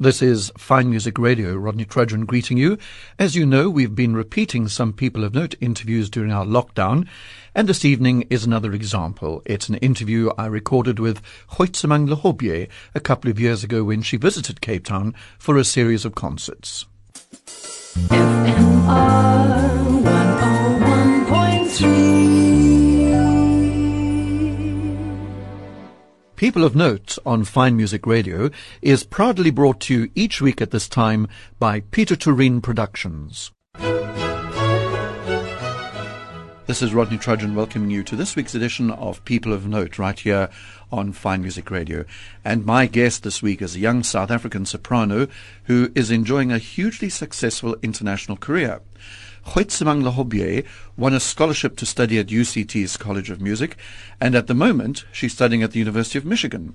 This is Fine Music Radio. Rodney Trudgeon greeting you. As you know, we've been repeating some people of note interviews during our lockdown, and this evening is another example. It's an interview I recorded with Kgoitsemang Lehobye a couple of years ago when she visited Cape Town for a series of concerts. FMR 101.3 People of Note on Fine Music Radio is proudly brought to you each week at this time by Peter Turin Productions. This is Rodney Trudgeon welcoming you to this week's edition of People of Note right here on Fine Music Radio. And my guest this week is a young South African soprano who is enjoying a hugely successful international career. Kgoitsemang Lehobye won a scholarship to study at UCT's College of Music, and at the moment she's studying at the University of Michigan.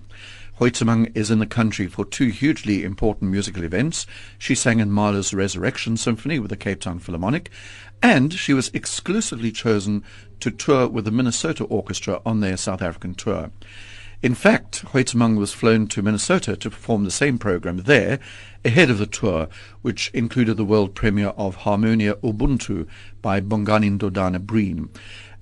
Kgoitsemang is in the country for two hugely important musical events. She sang in Mahler's Resurrection Symphony with the Cape Town Philharmonic, and she was exclusively chosen to tour with the Minnesota Orchestra on their South African tour. In fact, Kgoitsemang was flown to Minnesota to perform the same program there ahead of the tour, which included the world premiere of Harmonia Ubuntu by Bongani Ndodana Breen.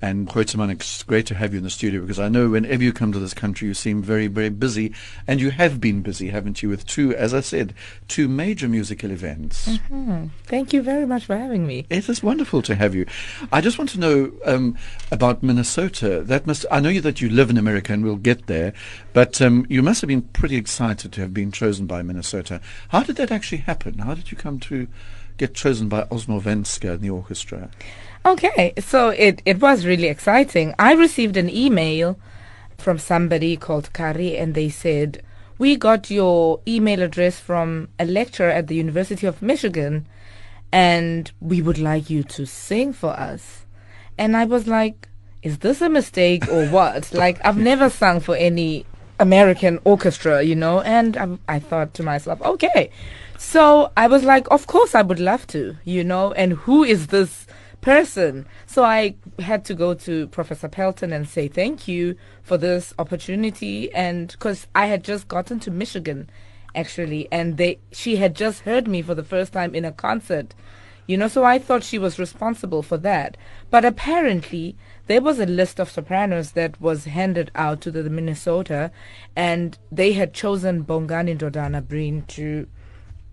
And Kgoitsemang, it's great to have you in the studio because I know whenever you come to this country, you seem very, very busy. And you have been busy, haven't you, with two, as I said, two major musical events. Mm-hmm. Thank you very much for having me. It is wonderful to have you. I just want to know um, about Minnesota. That must, I know that you live in America and we'll get there, but um, you must have been pretty excited to have been chosen by Minnesota. How did that actually happen? How did you come to get chosen by Osmo Vänskä in the orchestra? Okay, so it, it was really exciting. I received an email from somebody called Kari, and they said, We got your email address from a lecturer at the University of Michigan, and we would like you to sing for us. And I was like, Is this a mistake or what? like, I've never sung for any American orchestra, you know, and I, I thought to myself, okay. So I was like, Of course, I would love to, you know, and who is this? person. So I had to go to Professor Pelton and say thank you for this opportunity. And because I had just gotten to Michigan, actually, and they she had just heard me for the first time in a concert. You know, so I thought she was responsible for that. But apparently, there was a list of sopranos that was handed out to the, the Minnesota, and they had chosen Bongani Ndodana Breen to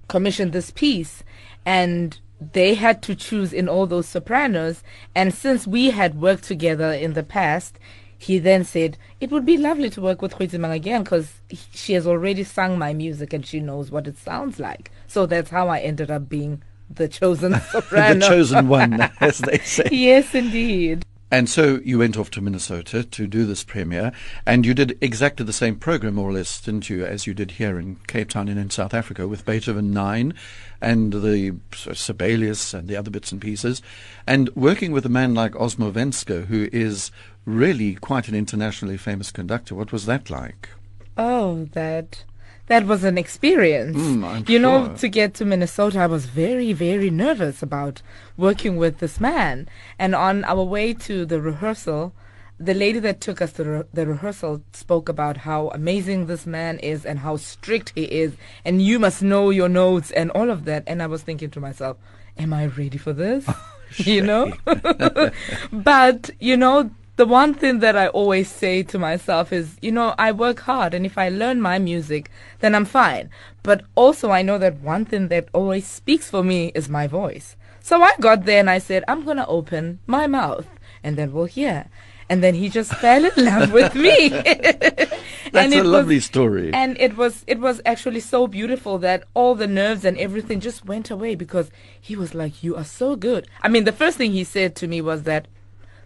commission this piece. And they had to choose in all those sopranos. And since we had worked together in the past, he then said, It would be lovely to work with Kgoitsemang again because she has already sung my music and she knows what it sounds like. So that's how I ended up being the chosen soprano. the chosen one, as they say. yes, indeed. And so you went off to Minnesota to do this premiere, and you did exactly the same program, more or less, didn't you, as you did here in Cape Town and in South Africa with Beethoven 9 and the Sibelius and the other bits and pieces, and working with a man like Osmo Vänskä, who is really quite an internationally famous conductor. What was that like? Oh, that that was an experience. Mm, you sure. know, to get to Minnesota, I was very, very nervous about working with this man. And on our way to the rehearsal, the lady that took us to re- the rehearsal spoke about how amazing this man is and how strict he is, and you must know your notes and all of that. And I was thinking to myself, am I ready for this? you know? but, you know, the one thing that I always say to myself is, you know, I work hard and if I learn my music, then I'm fine. But also I know that one thing that always speaks for me is my voice. So I got there and I said, I'm going to open my mouth and then we'll hear. And then he just fell in love with me. That's a lovely was, story. And it was it was actually so beautiful that all the nerves and everything just went away because he was like, "You are so good." I mean, the first thing he said to me was that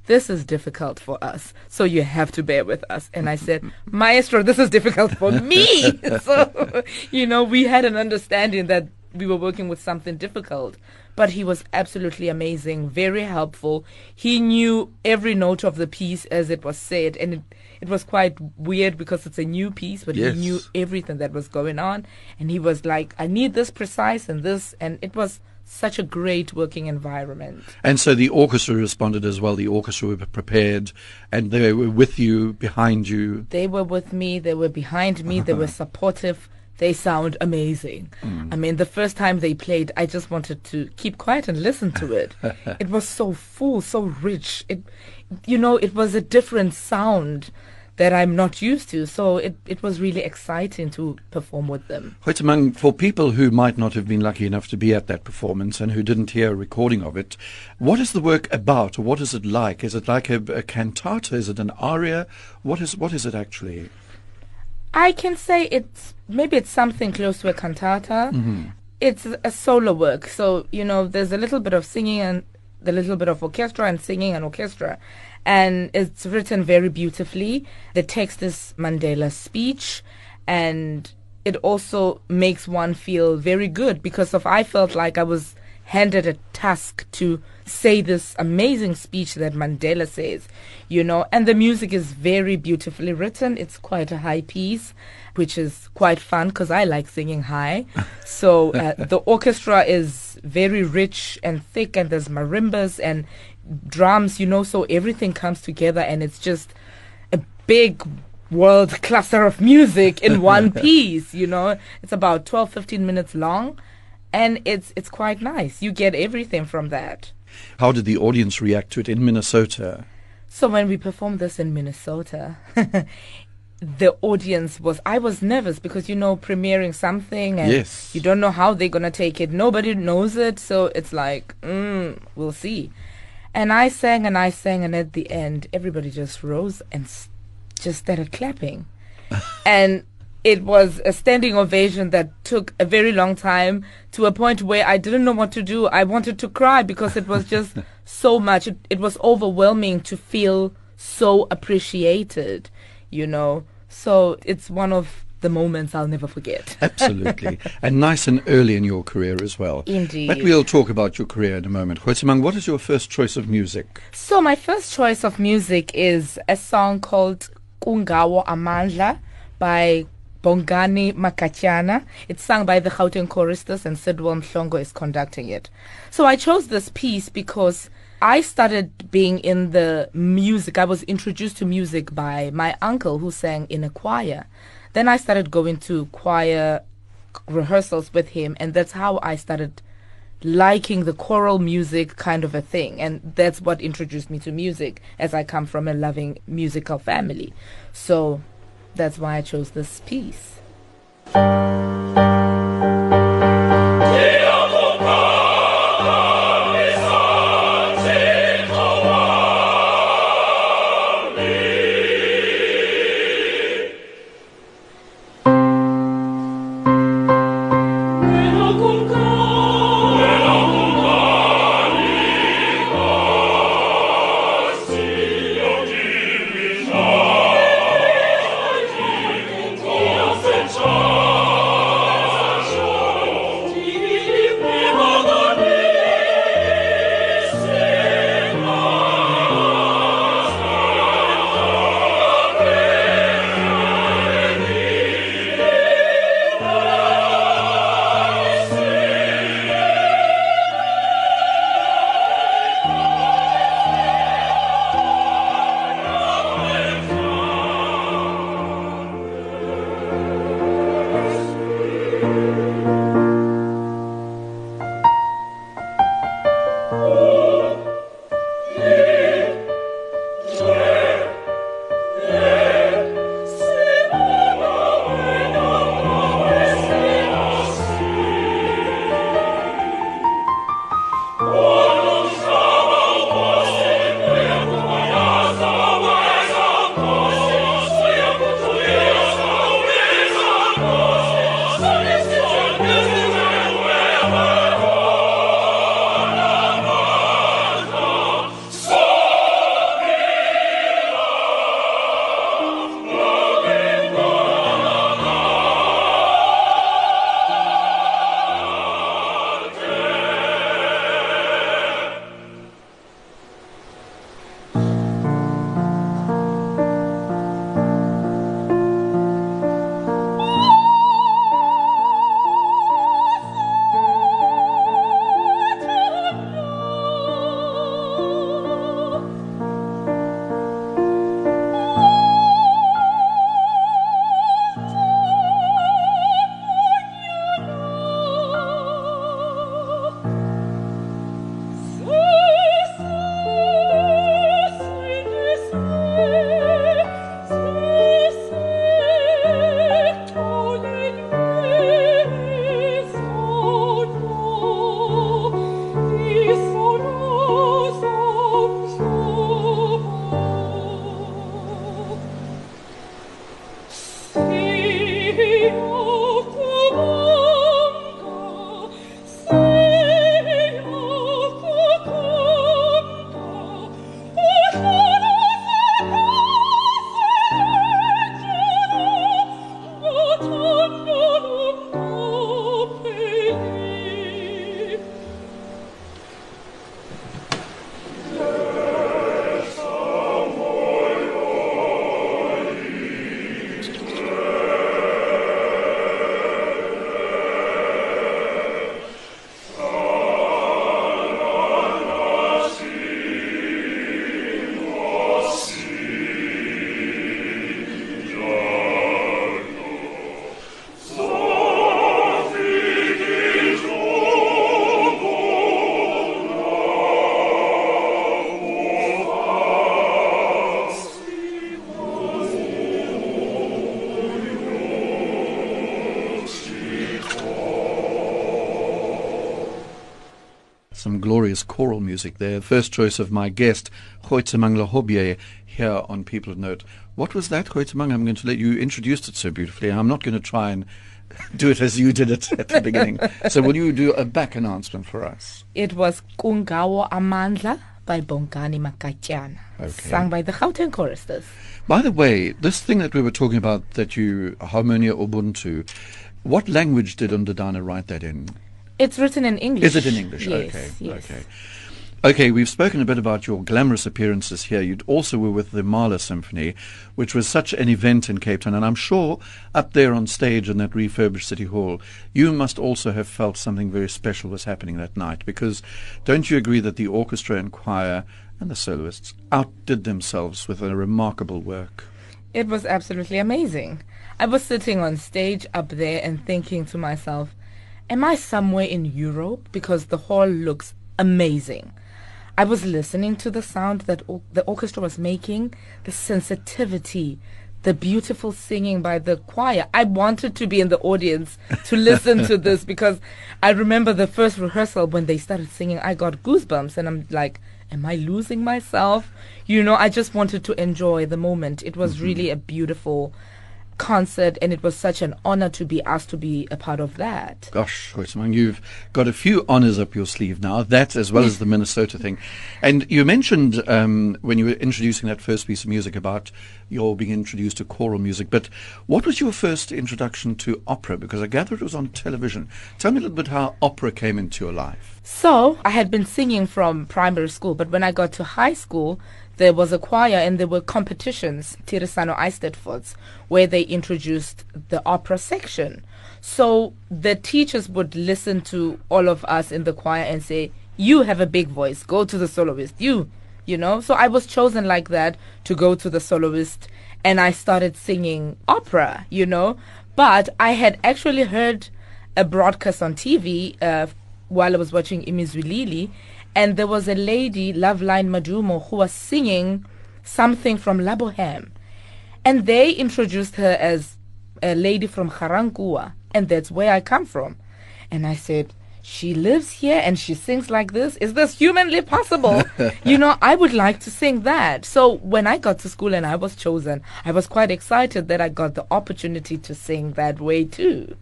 this is difficult for us, so you have to bear with us. And I said, Maestro, this is difficult for me. so, you know, we had an understanding that we were working with something difficult. But he was absolutely amazing, very helpful. He knew every note of the piece as it was said, and it, it was quite weird because it's a new piece, but yes. he knew everything that was going on. And he was like, I need this precise and this, and it was such a great working environment. And so the orchestra responded as well. The orchestra were prepared and they were with you, behind you. They were with me, they were behind me, they were supportive. they sound amazing. Mm. I mean, the first time they played, I just wanted to keep quiet and listen to it. it was so full, so rich. It, you know, it was a different sound that I'm not used to. So it, it was really exciting to perform with them. Kgoitsemang, for people who might not have been lucky enough to be at that performance and who didn't hear a recording of it, what is the work about? What is it like? Is it like a, a cantata? Is it an aria? What is what is it actually? I can say it's maybe it's something close to a cantata. Mm-hmm. It's a solo work, so you know there's a little bit of singing and the little bit of orchestra and singing and orchestra, and it's written very beautifully. The text is Mandela's speech, and it also makes one feel very good because of I felt like I was handed a task to say this amazing speech that Mandela says, you know, and the music is very beautifully written. It's quite a high piece, which is quite fun because I like singing high. so uh, the orchestra is very rich and thick, and there's marimbas and drums, you know, so everything comes together and it's just a big world cluster of music in one piece, you know. It's about 12, 15 minutes long and it's it's quite nice. You get everything from that. How did the audience react to it in Minnesota? So when we performed this in Minnesota, the audience was I was nervous because you know premiering something and Yes. you don't know how they're gonna take it. Nobody knows it, so it's like mm, we'll see. And I sang and I sang, and at the end, everybody just rose and s- just started clapping, and it was a standing ovation that took a very long time to a point where I didn't know what to do. I wanted to cry because it was just so much. It, it was overwhelming to feel so appreciated, you know. So it's one of the moments I'll never forget. Absolutely. and nice and early in your career as well. Indeed. But we'll talk about your career in a moment. Kgoitsemang, what is your first choice of music? So my first choice of music is a song called Kungawo Amandla by Bongani Magatyana. It's sung by the Gauteng choristers and Sidwell Mhlongo is conducting it. So I chose this piece because I started being in the music. I was introduced to music by my uncle who sang in a choir. Then I started going to choir rehearsals with him and that's how I started liking the choral music kind of a thing and that's what introduced me to music as I come from a loving musical family. So that's why I chose this piece. Glorious choral music there. First choice of my guest, Kgoitsemang Lehobye, here on People of Note. What was that, Kgoitsemang? I'm going to let you introduce it so beautifully. I'm not going to try and do it as you did it at the beginning. So will you do a back announcement for us? It was Kungawo Amandla by Bongani Magatyana, Okay. sung by the Gauteng choristers. By the way, this thing that we were talking about, that you, Harmonia Ubuntu, what language did Ndodana write that in? It's written in English. Is it in English? Yes, okay. yes. Okay. Okay, we've spoken a bit about your glamorous appearances here. You also were with the Mahler Symphony, which was such an event in Cape Town. And I'm sure up there on stage in that refurbished City Hall, you must also have felt something very special was happening that night. Because don't you agree that the orchestra and choir and the soloists outdid themselves with a remarkable work? It was absolutely amazing. I was sitting on stage up there and thinking to myself, am I somewhere in Europe? Because the hall looks amazing. I was listening to the sound that or- the orchestra was making, the sensitivity, the beautiful singing by the choir. I wanted to be in the audience to listen to this because I remember the first rehearsal when they started singing, I got goosebumps and I'm like, am I losing myself? You know, I just wanted to enjoy the moment. It was mm-hmm. really a beautiful concert and it was such an honor to be asked to be a part of that. Gosh, you've got a few honours up your sleeve now, that as well as the Minnesota thing. And you mentioned um, when you were introducing that first piece of music about your being introduced to choral music, but what was your first introduction to opera? Because I gather it was on television. Tell me a little bit how opera came into your life. So I had been singing from primary school, but when I got to high school, there was a choir and there were competitions, Tirisano Eisteddfods, where they introduced the opera section. So the teachers would listen to all of us in the choir and say, You have a big voice, go to the soloist. You, you know? So I was chosen like that to go to the soloist and I started singing opera, you know? But I had actually heard a broadcast on TV uh, while I was watching Imizwilili, and there was a lady, Loveline Madumo, who was singing something from La Boheme. And they introduced her as a lady from Ga-Rankuwa, and that's where I come from. And I said, she lives here and she sings like this. Is this humanly possible? you know, I would like to sing that. So when I got to school and I was chosen, I was quite excited that I got the opportunity to sing that way too.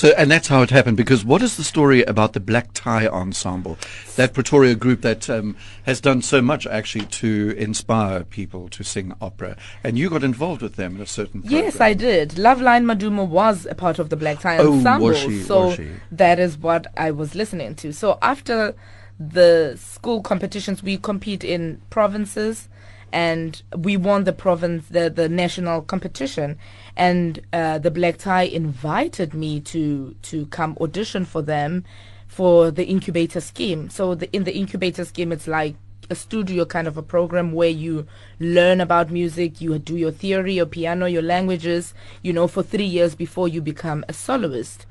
So, and that's how it happened. Because what is the story about the Black Tie Ensemble, that Pretoria group that um, has done so much actually to inspire people to sing opera? And you got involved with them in a certain. Yes. I did. Loveline Madumo was a part of the Black Tie Oh, was Ensemble, she? so Was she? that is what I was listening to. So after the school competitions, we compete in provinces, and we won the province, the the national competition, and uh, the Black Tie invited me to to come audition for them for the incubator scheme. So the, in the incubator scheme, it's like a studio kind of a program where you learn about music, you do your theory, your piano, your languages, you know, for three years before you become a soloist.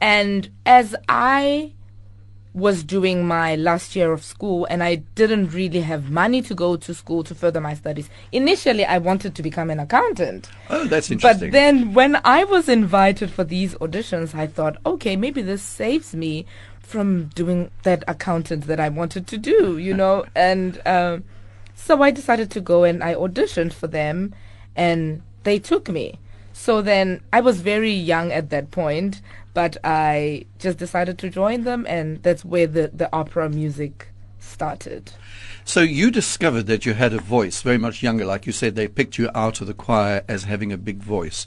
And as I was doing my last year of school and I didn't really have money to go to school to further my studies. Initially, I wanted to become an accountant. Oh, that's interesting. But then when I was invited for these auditions, I thought, okay, maybe this saves me from doing that accountant that I wanted to do, you know? and um, so I decided to go and I auditioned for them and they took me. So then I was very young at that point, but I just decided to join them and that's where the, the opera music started. So you discovered that you had a voice very much younger, like you said. They picked you out of the choir as having a big voice,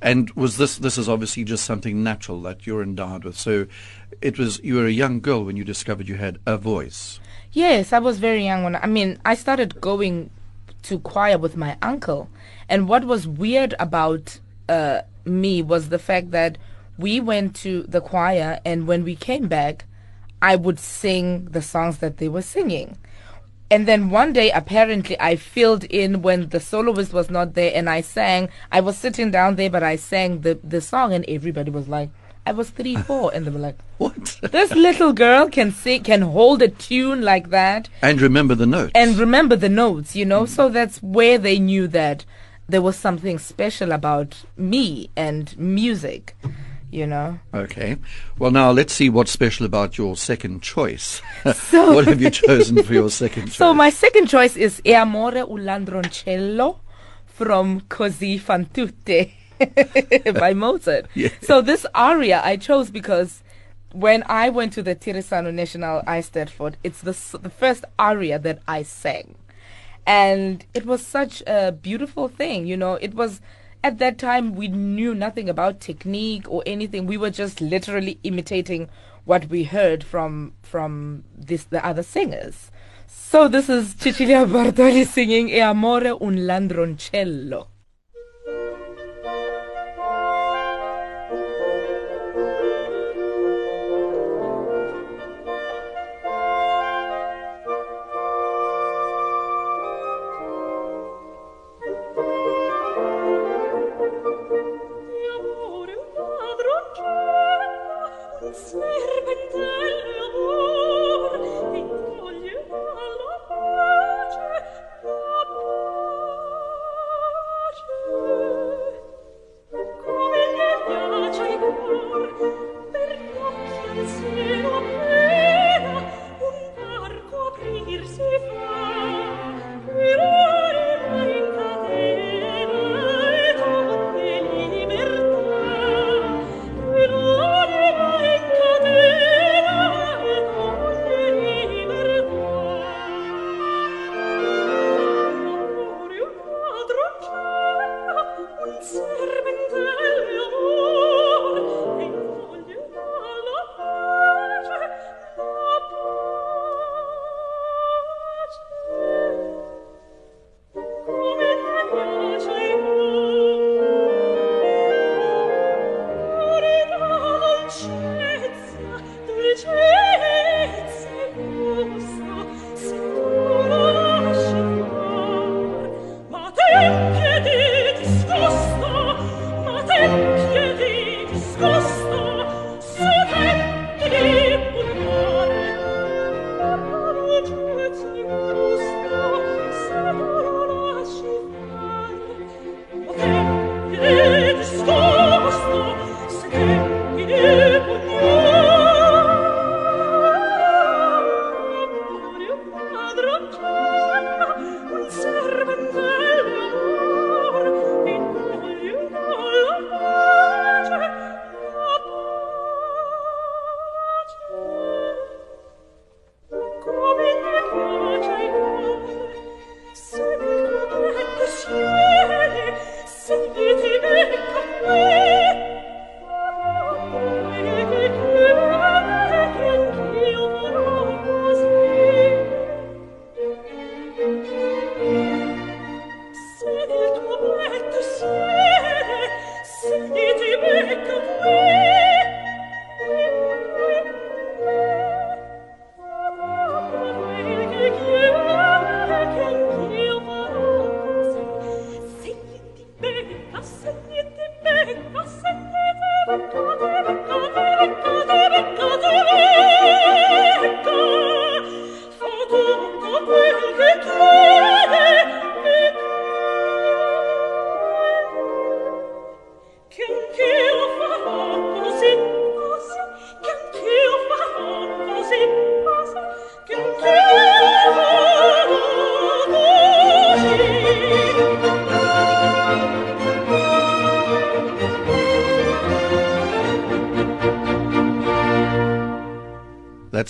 and was this this is obviously just something natural that you're endowed with. So it was you were a young girl when you discovered you had a voice. Yes, I was very young when I mean I started going to choir with my uncle, and what was weird about uh, me was the fact that we went to the choir, and when we came back, I would sing the songs that they were singing. And then one day, apparently, I filled in when the soloist was not there, and I sang. I was sitting down there, but I sang the the song, and everybody was like, "I was three, four," and they were like, What? "This little girl can sing, can hold a tune like that." and remember the notes. and remember the notes, you know. So that's where they knew that there was something special about me and music, you know. Okay. Well, now let's see what's special about your second choice. So what have you chosen for your second choice? So my second choice is E amore un ladroncello from Così fan tutte by Mozart. Yeah. So this aria I chose because when I went to the Tirisano National Eisteddfod, it's the the first aria that I sang, and it was such a beautiful thing. You know, it was at that time we knew nothing about technique or anything. We were just literally imitating what we heard from from this the other singers. So this is Cecilia Bartoli singing E amore un ladroncello.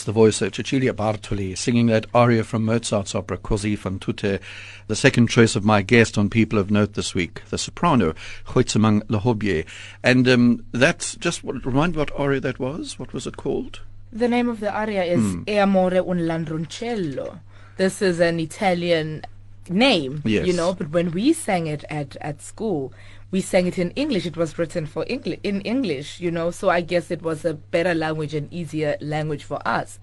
The voice of Cecilia Bartoli singing that aria from Mozart's opera Così fan tutte, the second choice of my guest on People of Note this week, the soprano Kgoitsemang Lehobye. And um, that's just what, remind me what aria that was? What was it called? The name of the aria is E amore un ladroncello. This is an Italian name, Yes. you know, but when we sang it at, at school, we sang it in English. It was written for Engli- in English, you know, so I guess it was a better language and easier language for us.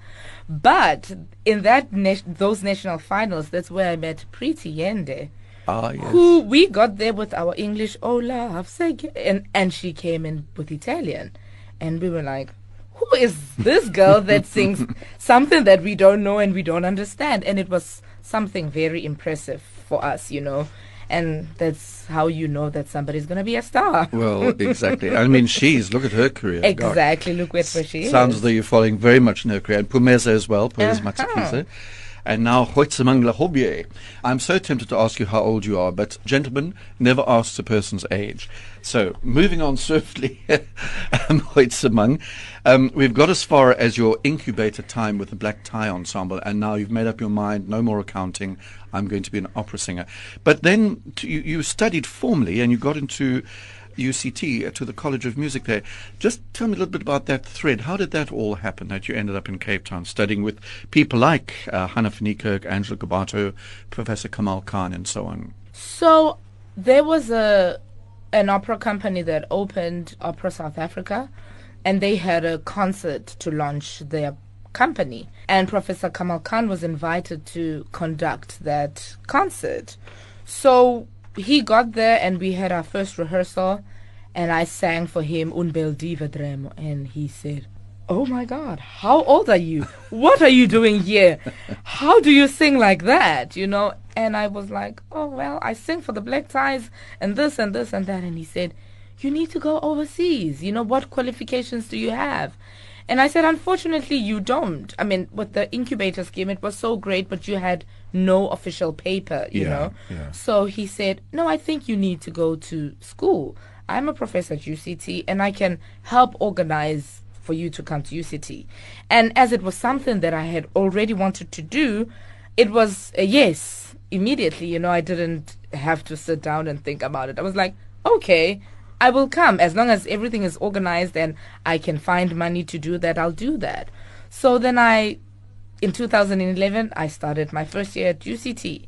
But in that na- those national finals, that's where I met Pretty Yende Ah, yes. who we got there with our English, oh love, and and she came in with Italian, and we were like, who is this girl that sings something that we don't know and we don't understand? And it was something very impressive for us, you know. And that's how you know that somebody's going to be a star. Well, exactly. I mean, she's, look at her career. God. Exactly. Look where she Sounds is. as though you're following very much in her career. And Pumeza as well, Pumeza Uh-huh. And now Kgoitsemang Lehobye. I'm so tempted to ask you how old you are, but gentlemen never asks a person's age. So, moving on swiftly, um, um, we've got as far as your incubator time with the Black Tie Ensemble, and now you've made up your mind, no more accounting, I'm going to be an opera singer. But then you, you studied formally and you got into UCT uh, to the College of Music there. Just tell me a little bit about that thread. How did that all happen that you ended up in Cape Town studying with people like uh, Hannah Finikirk, Angelo Gobbato, Professor Kamal Khan, and so on? So there was a an opera company that opened Opera South Africa, and they had a concert to launch their company. And Professor Kamal Khan was invited to conduct that concert. So he got there, and we had our first rehearsal, and I sang for him Un bel di vedremo, and he said. Oh my God, how old are you? What are you doing here? How do you sing like that? You know? And I was like, oh, well, I sing for the Black Ties and this and this and that. And he said, you need to go overseas. You know, what qualifications do you have? And I said, unfortunately, you don't. I mean, with the incubator scheme, it was so great, but you had no official paper, you Yeah, know? yeah. So he said, no, I think you need to go to school. I'm a professor at UCT and I can help organize for you to come to UCT. And as it was something that I had already wanted to do, it was a yes immediately. You know, I didn't have to sit down and think about it. I was like, okay, I will come as long as everything is organized and I can find money to do that. I'll do that. So then I, in 2011, I started my first year at UCT,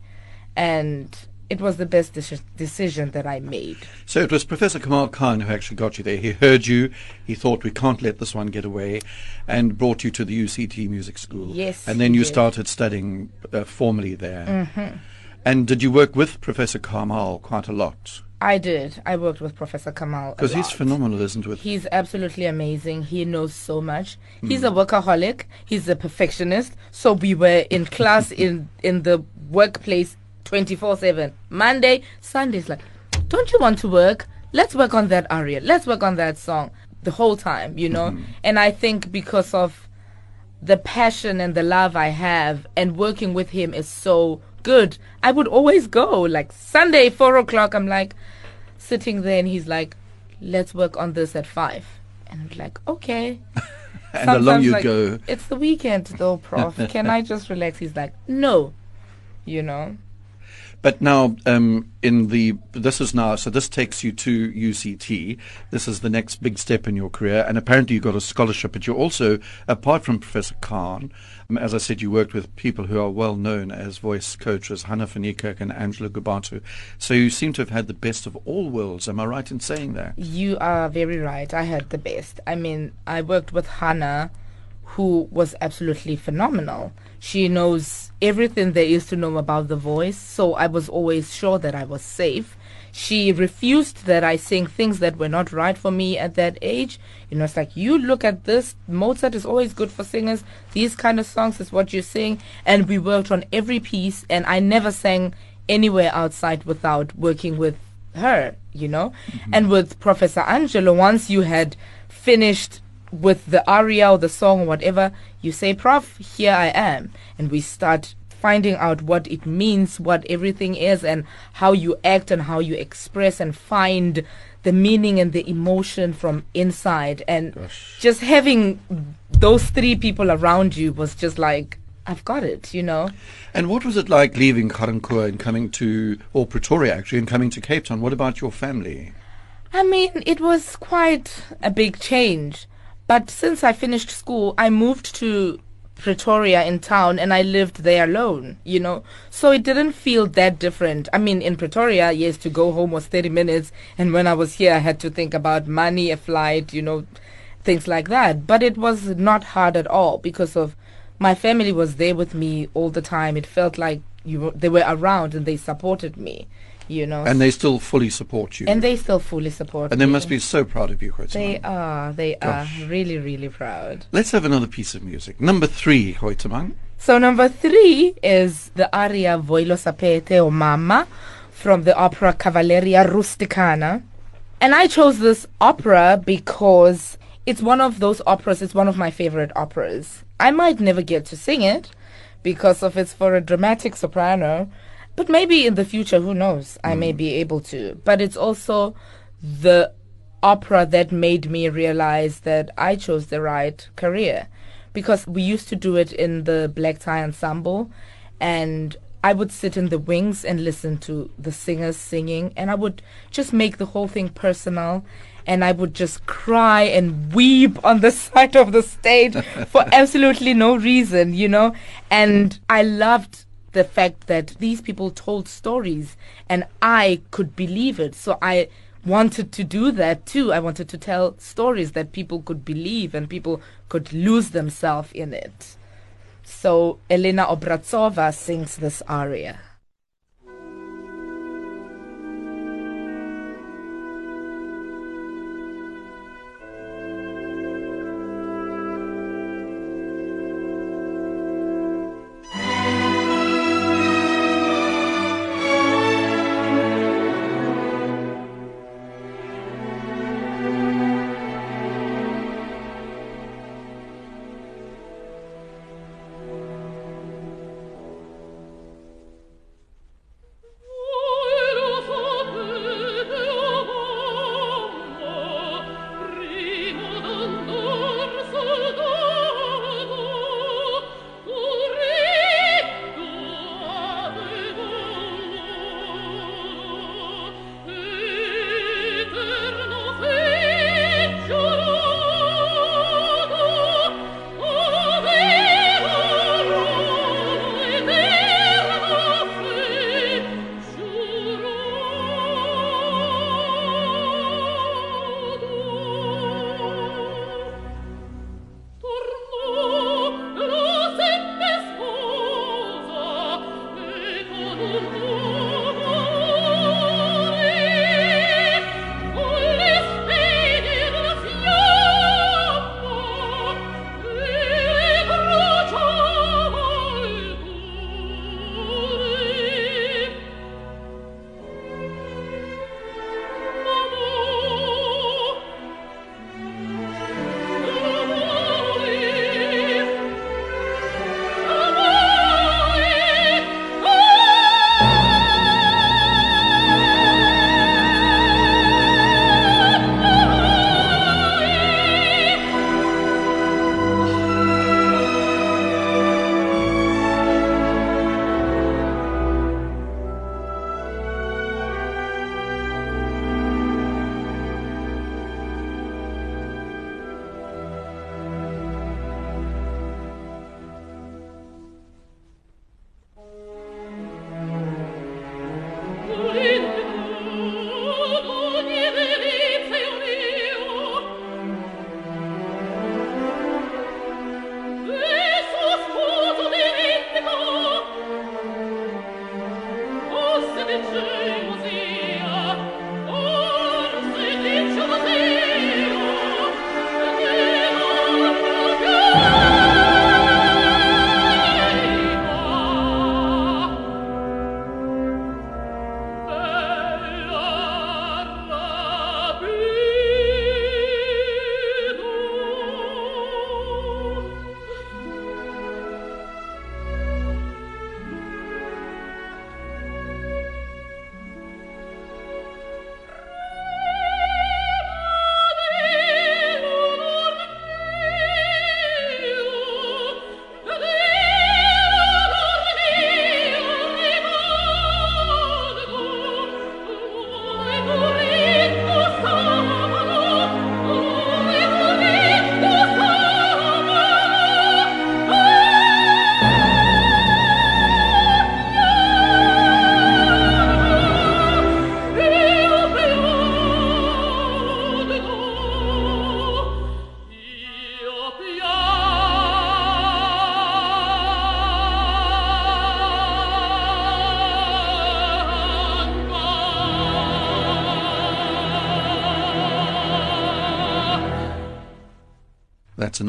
and it was the best deci- decision that I made. So it was Professor Kamal Khan who actually got you there. He heard you, he thought we can't let this one get away, and brought you to the UCT Music School. Yes, And then you did. started studying uh, formally there. And did you work with Professor Kamal quite a lot? I did. I worked with Professor Kamal. Because he's phenomenal, isn't he? with- He's absolutely amazing. He knows so much. He's Hmm. a workaholic. He's a perfectionist. So we were in class in in the workplace 24/7. Monday, Sundays like, "Don't you want to work? Let's work on that aria. Let's work on that song." The whole time, you know? Hmm. And I think because of the passion and the love I have and working with him is so good. I would always go like Sunday, four o'clock. I'm like sitting there and he's like, let's work on this at five. And I'm like, okay. and along Sometimes, you like, go. It's the weekend though, prof. Can I just relax? He's like, no. You know? But now, um, in the this is now so this takes you to UCT. This is the next big step in your career, and apparently you got a scholarship. But you're also, apart from Professor Khan, um, Um, as I said, you worked with people who are well known as voice coaches, Hannah van Niekerk and Angelo Gobbato. So you seem to have had the best of all worlds. Am I right in saying that? You are very right. I had the best. I mean, I worked with Hannah, who was absolutely phenomenal. She knows everything there is to know about the voice, so I was always sure that I was safe. She refused that I sing things that were not right for me at that age. You know, it's like, you look at this, Mozart is always good for singers. These kind of songs is what you sing. And we worked on every piece, and I never sang anywhere outside without working with her, you know? Mm-hmm. And with Professor Angelo, once you had finished with the aria or the song or whatever, you say, Prof, here I am. And we start finding out what it means, what everything is, and how you act and how you express and find the meaning and the emotion from inside. And just having those three people around you was just like, I've got it, you know? And what was it like leaving Ga-Rankuwa and coming to, or Pretoria actually, and coming to Cape Town? What about your family? I mean, it was quite a big change. But since I finished school, I moved to Pretoria in town and I lived there alone, you know. So it didn't feel that different. I mean, in Pretoria, yes, to go home was 30 minutes. And when I was here, I had to think about money, a flight, you know, things like that. But it was not hard at all because of my family was there with me all the time. It felt like you they were around and they supported me, you know. And they still fully support you. and they still fully support And they me. must be so proud of you, Kgoitsemang. They are. They Gosh. are really, really proud. Let's have another piece of music. Number three, Kgoitsemang. So number three is the aria Voi lo sapete o mamma from the opera Cavalleria Rusticana. And I chose this opera because it's one of those operas, it's one of my favorite operas. I might never get to sing it because of it's for a dramatic soprano, but maybe in the future, who knows, I may mm. be able to. But it's also the opera that made me realize that I chose the right career because we used to do it in the black tie ensemble and I would sit in the wings and listen to the singers singing and I would just make the whole thing personal and I would just cry and weep on the side of the stage for absolutely no reason, you know? And I loved the fact that these people told stories and I could believe it. So I wanted to do that too. I wanted to tell stories that people could believe and people could lose themselves in it. So Elena Obraztsova sings this aria. That's an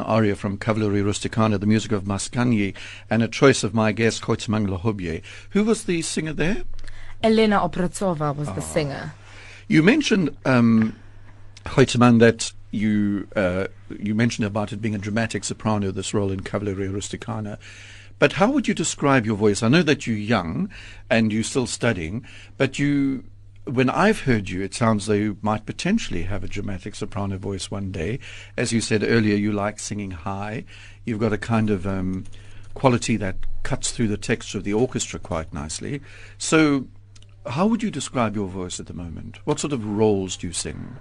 aria from Cavalleria Rusticana, the music of Mascagni, and a choice of my guest, Kgoitsemang Lehobye. Who was the singer there? Elena Obraztsova was Ah. the singer. You mentioned, um, that you uh, you mentioned about it being a dramatic soprano, this role in Cavalleria Rusticana. But how would you describe your voice? I know that you're young and you're still studying, but you, when I've heard you, it sounds though you might potentially have a dramatic soprano voice one day. As you said earlier, you like singing high. You've got a kind of um, quality that cuts through the texture of the orchestra quite nicely. So, how would you describe your voice at the moment? What sort of roles do you sing?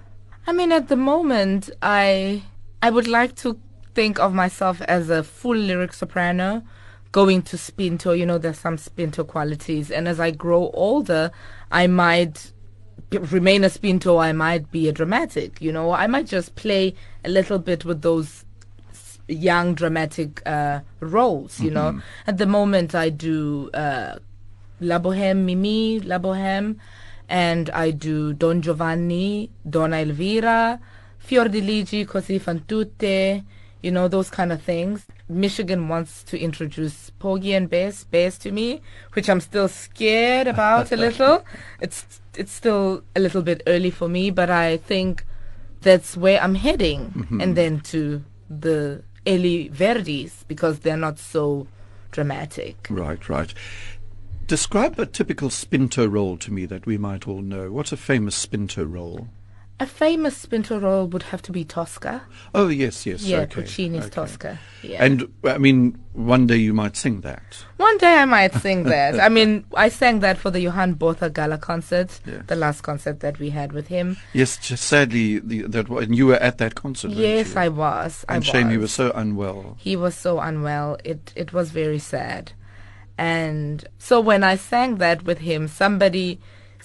I mean, at the moment, I I would like to think of myself as a full lyric soprano, going to spinto. You know, there's some spinto qualities, and as I grow older, I might remain a spinto. I might be a dramatic. You know, I might just play a little bit with those young dramatic uh, roles. You know, at the moment, I do. Uh, La Boheme Mimi, La Boheme, and I do Don Giovanni, Donna Elvira, Fiordiligi, Così fan tutte, you know, those kind of things. Michigan wants to introduce Porgy and Bess, Bess to me, which I'm still scared about a little. It's it's still a little bit early for me, but I think that's where I'm heading. Mm-hmm. And then to the Eli Verdis because they're not so dramatic. Right, right. Describe a typical spinto role to me that we might all know. What's a famous spinto role? A famous spinto role would have to be Tosca. Oh, yes, yes. yeah, okay, Puccini's okay. Tosca. Yeah. And, I mean, one day you might sing that. one day I might sing that. I mean, I sang that for the Johann Botha Gala concert, Yeah. the last concert that we had with him. Yes, sadly, the, that and you were at that concert. yes? I was. I And shame he was. was so unwell. he was so unwell. It it was very sad. And so when I sang that with him, somebody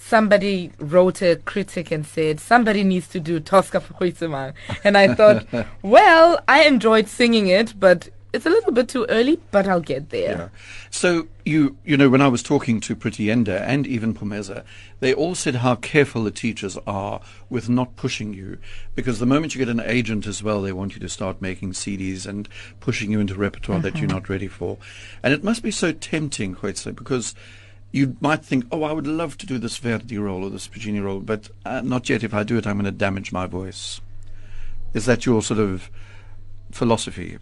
somebody wrote a critic and said somebody needs to do Tosca for Kgoitsemang. And I thought, well, I enjoyed singing it, but it's a little bit too early, but I'll get there. Yeah. So you you know when I was talking to Pretty Yende and even Pumeza, they all said how careful the teachers are with not pushing you because the moment you get an agent as well, they want you to start making CDs and pushing you into repertoire that you're uh-huh. not ready for, and it must be so tempting, Hoitze, because. You might think, oh, I would love to do this Verdi role or this Puccini role, but uh, not yet. If I do it, I'm going to damage my voice. Is that your sort of philosophy?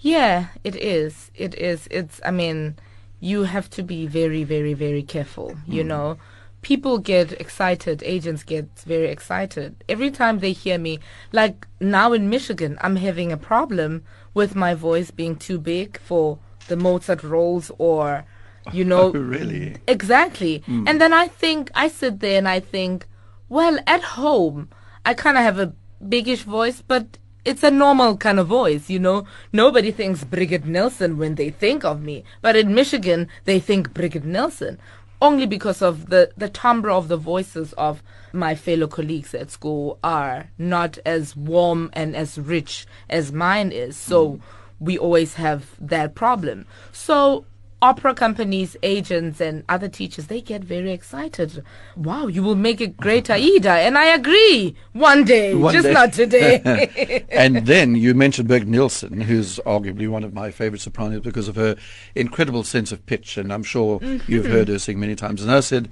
Yeah, it is. It is. It's, I mean, you have to be very, very, very careful. You know, people get excited, agents get very excited every time they hear me. Like now in Michigan, I'm having a problem with my voice being too big for the Mozart roles or, you know. Oh, really? Exactly. Hmm. And then I think, I sit there and I think, well, at home, I kind of have a biggish voice, but it's a normal kind of voice, you know. Nobody thinks Birgit Nilsson when they think of me, but in Michigan, they think Birgit Nilsson. Only because of the, the timbre of the voices of my fellow colleagues at school are not as warm and as rich as mine is. So hmm. we always have that problem. So opera companies, agents, and other teachers, they get very excited. Wow, you will make a great Aida. And I agree. One day, One just day. not today. and then you mentioned Birgit Nilsson, who's arguably one of my favorite sopranos because of her incredible sense of pitch, and I'm sure mm-hmm. you've heard her sing many times. And I said,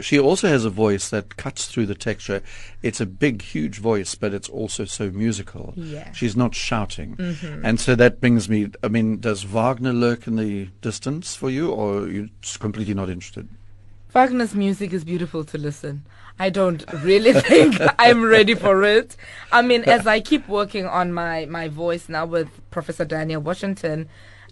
she also has a voice that cuts through the texture. It's a big, huge voice, but it's also so musical. Yeah. She's not shouting. Mm-hmm. And so that brings me, I mean, does Wagner lurk in the distance for you, or are you completely not interested? Wagner's music is beautiful to listen. I don't really think I'm ready for it. I mean, as I keep working on my, my voice now with Professor Daniel Washington,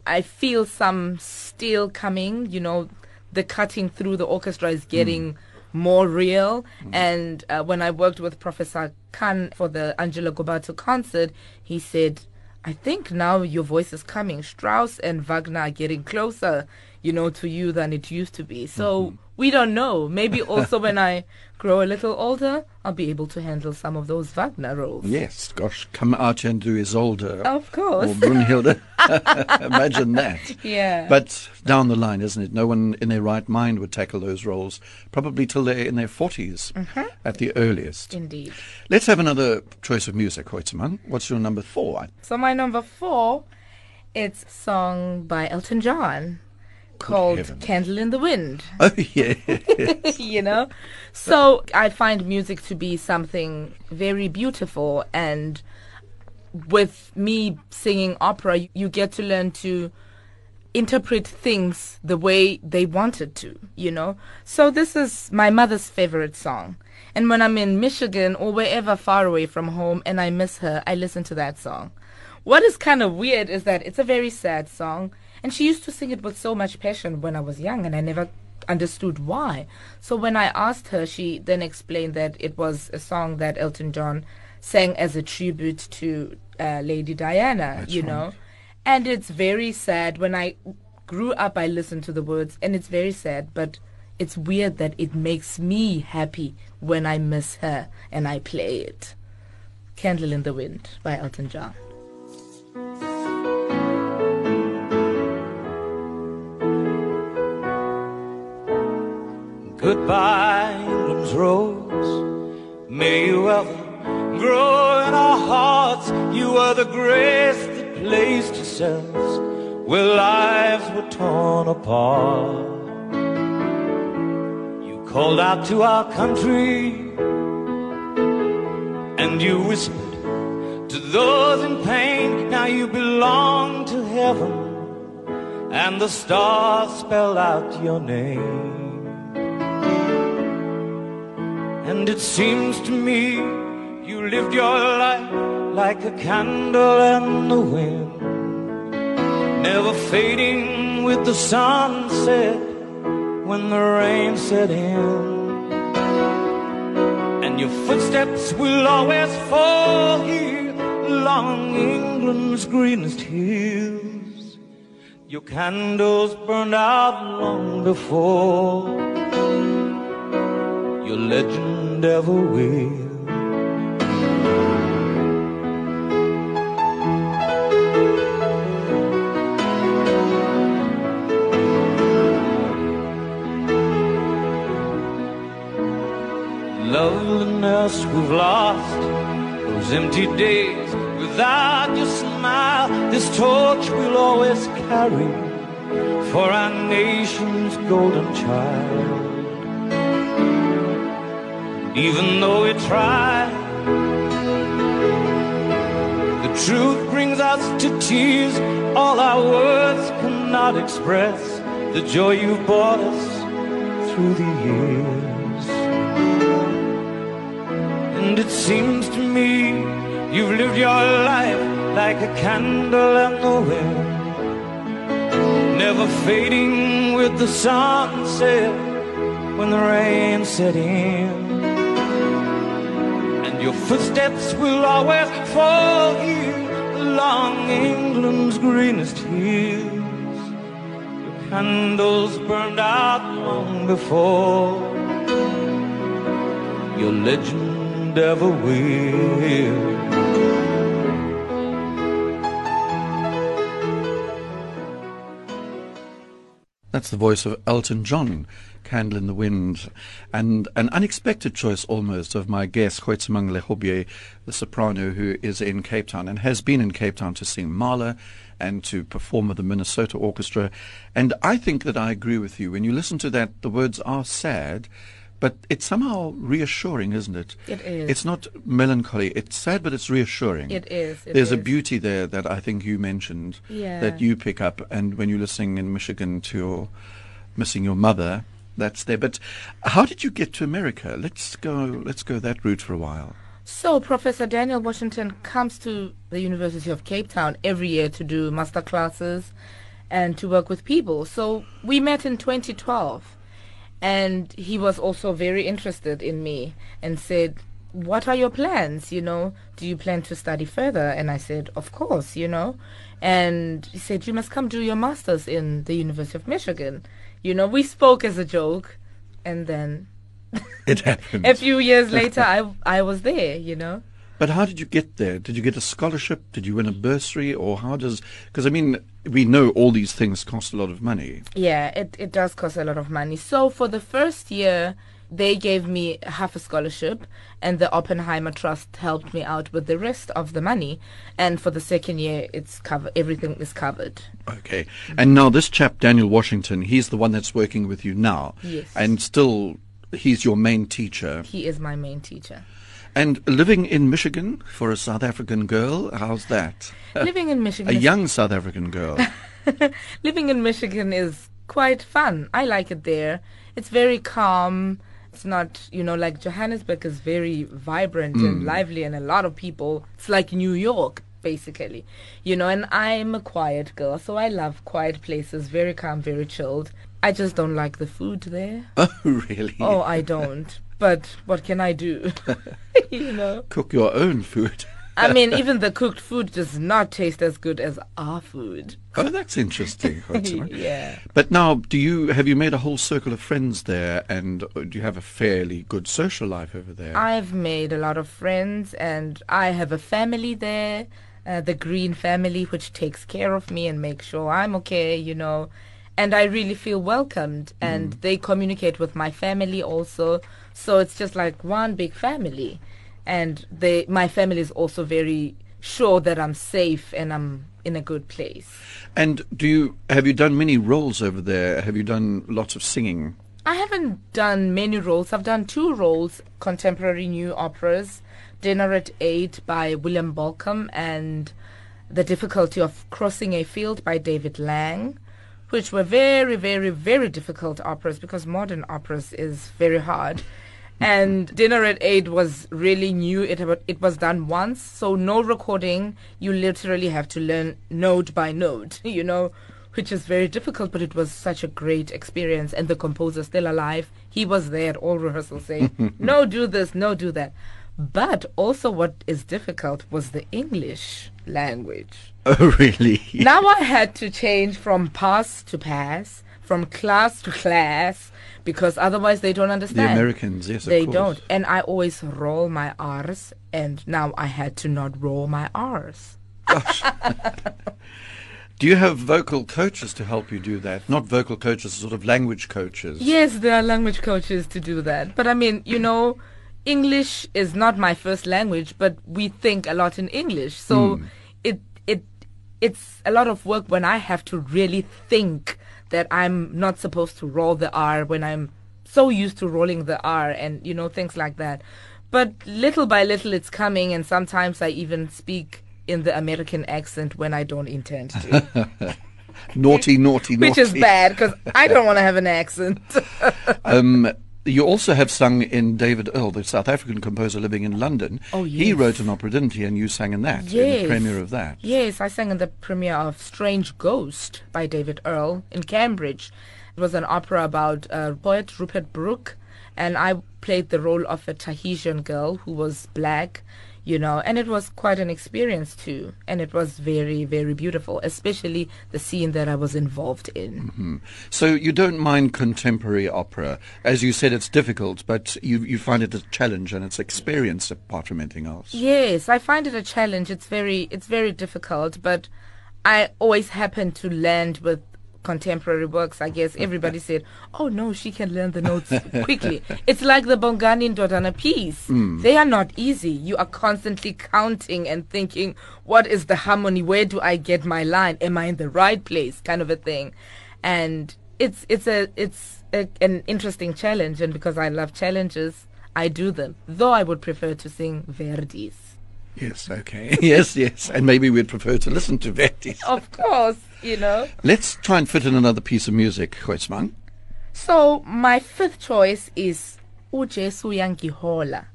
I feel some steel coming, you know, the cutting through the orchestra is getting more real. And uh, when I worked with Professor Khan for the Angelo Gobbato concert, he said, I think now your voice is coming. Strauss and Wagner are getting closer, you know, to you than it used to be. So we don't know. Maybe also when I grow a little older, I'll be able to handle some of those Wagner roles. Yes, gosh, come out and do Isolde. Of course. Or Brunhilde. Imagine that. Yeah. But down the line, isn't it? No one in their right mind would tackle those roles, probably till they're in their 40s Mm-hmm. at the earliest. Indeed. Let's have another choice of music, Kgoitsemang. What's your number four? So my number four, it's song by Elton John called heavens. Candle in the Wind. Oh, yeah. you know? So I find music to be something very beautiful and with me singing opera you, you get to learn to interpret things the way they wanted to, you know? So this is my mother's favorite song. And when I'm in Michigan or wherever far away from home and I miss her, I listen to that song. What is kind of weird is that it's a very sad song and she used to sing it with so much passion when I was young and I never understood why. So when I asked her, she then explained that it was a song that Elton John sang as a tribute to uh, Lady Diana, That's you right. know. And it's very sad. When I grew up, I listened to the words, and it's very sad, but it's weird that it makes me happy when I miss her and I play it. Candle in the Wind by Elton John. Goodbye, England's rose. May you ever grow in our hearts. You are the grace that placed yourselves where lives were torn apart. You called out to our country and you whispered to those in pain. Now you belong to heaven and the stars spell out your name. And it seems to me you lived your life like a candle in the wind, never fading with the sunset when the rain set in. And your footsteps will always fall here along England's greenest hills. Your candles burned out long before your legend ever will. Loveliness we've lost, those empty days without your smile. This torch we'll always carry for our nation's golden child. Even though we try, the truth brings us to tears. All our words cannot express the joy you've brought us through the years. And it seems to me you've lived your life like a candle in the wind, never fading with the sunset when the rain set in. Your footsteps will always fall here along England's greenest hills. Your candles burned out long before your legend ever will. That's the voice of Elton John, Candle in the Wind, and an unexpected choice almost of my guest, Kgoitsemang Lehobye, the soprano who is in Cape Town and has been in Cape Town to sing Mahler and to perform with the Minnesota Orchestra. And I think that I agree with you. When you listen to that, the words are sad, but it's somehow reassuring, isn't it? It is. It's not melancholy. It's sad, but it's reassuring. It is. it There's a beauty there that I think you mentioned Yeah. that you pick up, and when you're listening in Michigan to your missing your mother, that's there. But how did you get to America? Let's go. Let's go that route for a while. So Professor Daniel Washington comes to the University of Cape Town every year to do master classes and to work with people. So we met in 2012 and he was also very interested in me and said, "What are your plans? You know, do you plan to study further?" And I said, "Of course, you know." And he said, "You must come do your masters in the University of Michigan." You know, we spoke as a joke and then It happened. a few years later I I was there, you know. But how did you get there? Did you get a scholarship? Did you win a bursary? Or how does? Because I mean, we know all these things cost a lot of money. Yeah, it, it does cost a lot of money. So for the first year, they gave me half a scholarship, and the Oppenheimer Trust helped me out with the rest of the money. And for the second year, it's covered. Everything is covered. Okay. And now this chap, Daniel Washington, he's the one that's working with you now. Yes. And still, he's your main teacher. He is my main teacher. And living in Michigan for a South African girl, how's that? Living in Michigan, A young South African girl. living in Michigan is quite fun. I like it there. It's very calm. It's not, you know, like Johannesburg is very vibrant and mm. lively and a lot of people. It's like New York, basically. You know, and I'm a quiet girl, so I love quiet places, very calm, very chilled. I just don't like the food there. oh, really? Oh, I don't. But what can I do? you know? Cook your own food. I mean, even the cooked food does not taste as good as our food. Oh, that's interesting. That's all right. yeah. But now, do you have you made a whole circle of friends there, and uh, do you have a fairly good social life over there? I've made a lot of friends and I have a family there, uh, the Green family, which takes care of me and makes sure I'm okay, you know. And I really feel welcomed and they communicate with my family also. So it's just like one big family. And they, my family is also very sure that I'm safe and I'm in a good place. and do you have you done many roles over there? Have you done lots of singing? I haven't done many roles. I've done two roles, contemporary new operas, Dinner at Eight by William Bolcom and The Difficulty of Crossing a Field by David Lang, which were very, very, very difficult operas because modern operas is very hard. And Dinner at Eight was really new. It it was done once, so no recording. You literally have to learn note by note, you know, which is very difficult. But it was such a great experience. And the composer still alive. He was there at all rehearsals saying, "No, do this, no, do that." But also, what is difficult was the English language. Oh, really? Now I had to change from pass to pass, from class to class, because otherwise they don't understand. the. Americans, yes, of They don't. And I always roll my R's, and now I had to not roll my R's. Gosh. Do you have vocal coaches to help you do that? Not vocal coaches, sort of language coaches. Yes, there are language coaches to do that. But I mean, you know, English is not my first language, but we think a lot in English. So it it's a lot of work when I have to really think that I'm not supposed to roll the R when I'm so used to rolling the R and you know things like that. But little by little it's coming and sometimes I even speak in the American accent when I don't intend to, Naughty, naughty, naughty. which is bad because I don't want to have an accent. Um, you also have sung in David Earl, the South African composer living in London. Oh, He wrote an opera, didn't he? And you sang in that, in the Yes. premiere of that. Yes, I sang in the premiere of Strange Ghost by David Earl in Cambridge. It was an opera about uh, poet Rupert Brooke, and I played the role of a Tahitian girl who was black, you know, and it was quite an experience too. And it was very, very beautiful, especially the scene that I was involved in. Mm-hmm. So you don't mind contemporary opera. As you said, it's difficult, but you, you find it a challenge and it's experience apart from anything else. Yes, I find it a challenge. It's very it's very difficult, but I always happen to land with contemporary works. I guess everybody said, "Oh no, she can learn the notes quickly." It's like the Bongani Ndodana piece. Hmm. They are not easy. You are constantly counting and thinking, "What is the harmony? Where do I get my line? Am I in the right place?" kind of a thing. And it's it's a it's a, an interesting challenge, and because I love challenges, I do them. Though I would prefer to sing Verdi's. Yes, okay. yes, yes. And maybe we'd prefer to listen to Verdi. Of course, you know. Let's try and fit in another piece of music, Kgoitsemang. So my fifth choice is Ujesu Yangihola,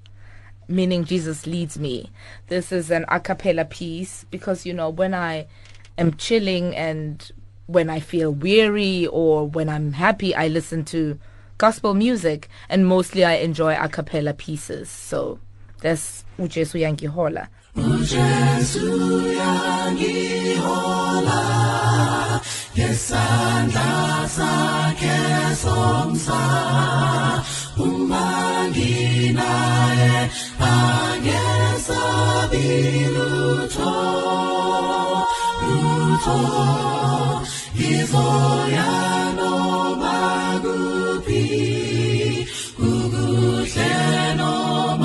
meaning Jesus leads me. This is an a cappella piece because you know when I am chilling and when I feel weary or when I'm happy, I listen to gospel music and mostly I enjoy a cappella pieces. So this ujesu yangihola ujesu yangihola ngesandla sakhe somsa. Umanginaye angesabi lutho lutho izoyanoma kuphi kukuhle noma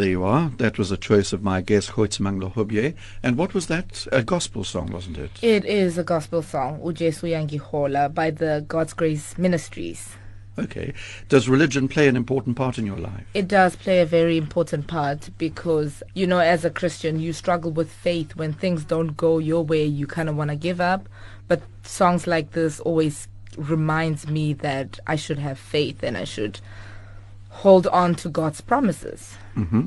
There you are. That was a choice of my guest, Kgoitsemang Lehobye. And what was that? A gospel song, wasn't it? It is a gospel song, Ujesu Yangihola, by the God's Grace Ministries. Okay. Does religion play an important part in your life? It does play a very important part because, you know, as a Christian, you struggle with faith when things don't go your way. You kind of want to give up. But songs like this always reminds me that I should have faith and I should hold on to God's promises. hmm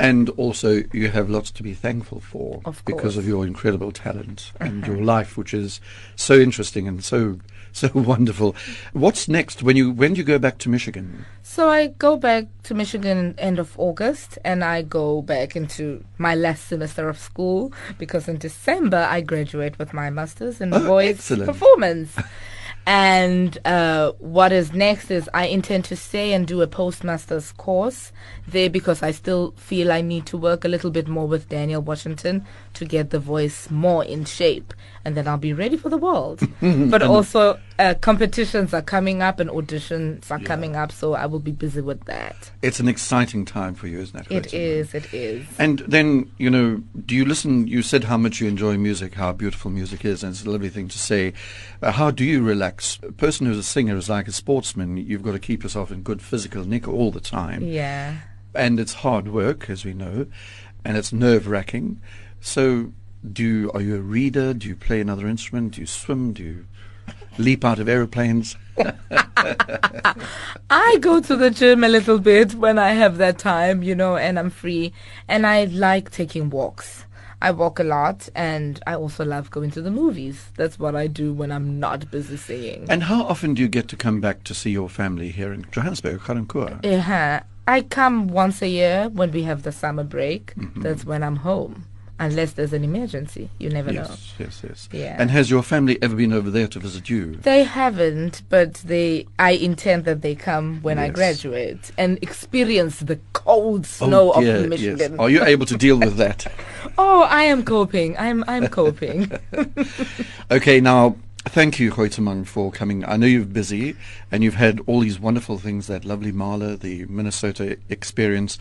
And also, you have lots to be thankful for Of because of your incredible talent and your life, which is so interesting and so so wonderful. What's next? When you when do you go back to Michigan? So I go back to Michigan end of August and I go back into my last semester of school because in December I graduate with my master's in Oh, voice excellent. performance. and uh, what is next is I intend to stay and do a postmaster's course there because I still feel I need to work a little bit more with Daniel Washington to get the voice more in shape and then I'll be ready for the world. but also uh, competitions are coming up and auditions are coming up so I will be busy with that. It's an exciting time for you, isn't it? It is, it is. And then, you know, do you listen? You said how much you enjoy music, how beautiful music is, and it's a lovely thing to say. Uh, how do you relax? A person who's a singer is like a sportsman. You've got to keep yourself in good physical nick all the time. Yeah. And it's hard work, as we know, and it's nerve wracking. So, do you, are you a reader? Do you play another instrument? Do you swim? Do you leap out of aeroplanes? I go to the gym a little bit when I have that time, you know, and I'm free. And I like taking walks. I walk a lot and I also love going to the movies. That's what I do when I'm not busy singing. And how often do you get to come back to see your family here in Johannesburg, Ga-Rankuwa? uh I come once a year when we have the summer break. Mm-hmm. That's when I'm home. Unless there's an emergency. You never know. Yes, yes, yes. Yeah. And has your family ever been over there to visit you? They haven't, but they. I intend that they come when I graduate and experience the cold oh, snow oh, dear, of Michigan. Yes. Are you able to deal with that? Oh, I am coping. I'm I'm coping. Okay, now thank you, Kgoitsemang, for coming. I know you're busy and you've had all these wonderful things, that lovely Mahler, the Minnesota experience,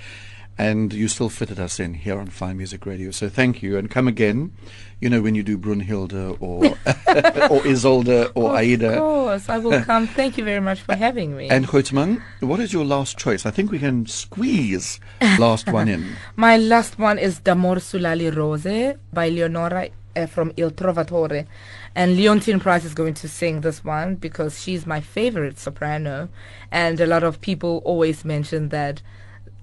and you still fitted us in here on Fine Music Radio. So thank you, and come again. You know when you do Brunhilde or or Isolde or Of Aida. course, I will come. Thank you very much for having me. And Kgoitsemang, what is your last choice? I think we can squeeze last one in. My last one is D'amor sull'ali rose by Leonora uh, from Il Trovatore. And Leontyne Price is going to sing this one because she's my favorite soprano. And a lot of people always mention that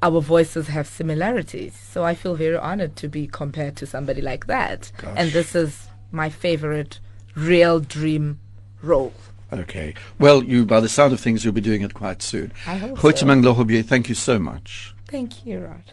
our voices have similarities. So I feel very honored to be compared to somebody like that. And this is my favorite real dream role. Okay. Well, you, by the sound of things, you'll be doing it quite soon. I hope Kgoitsemang Lehobye, thank you so much. Thank you, Rod.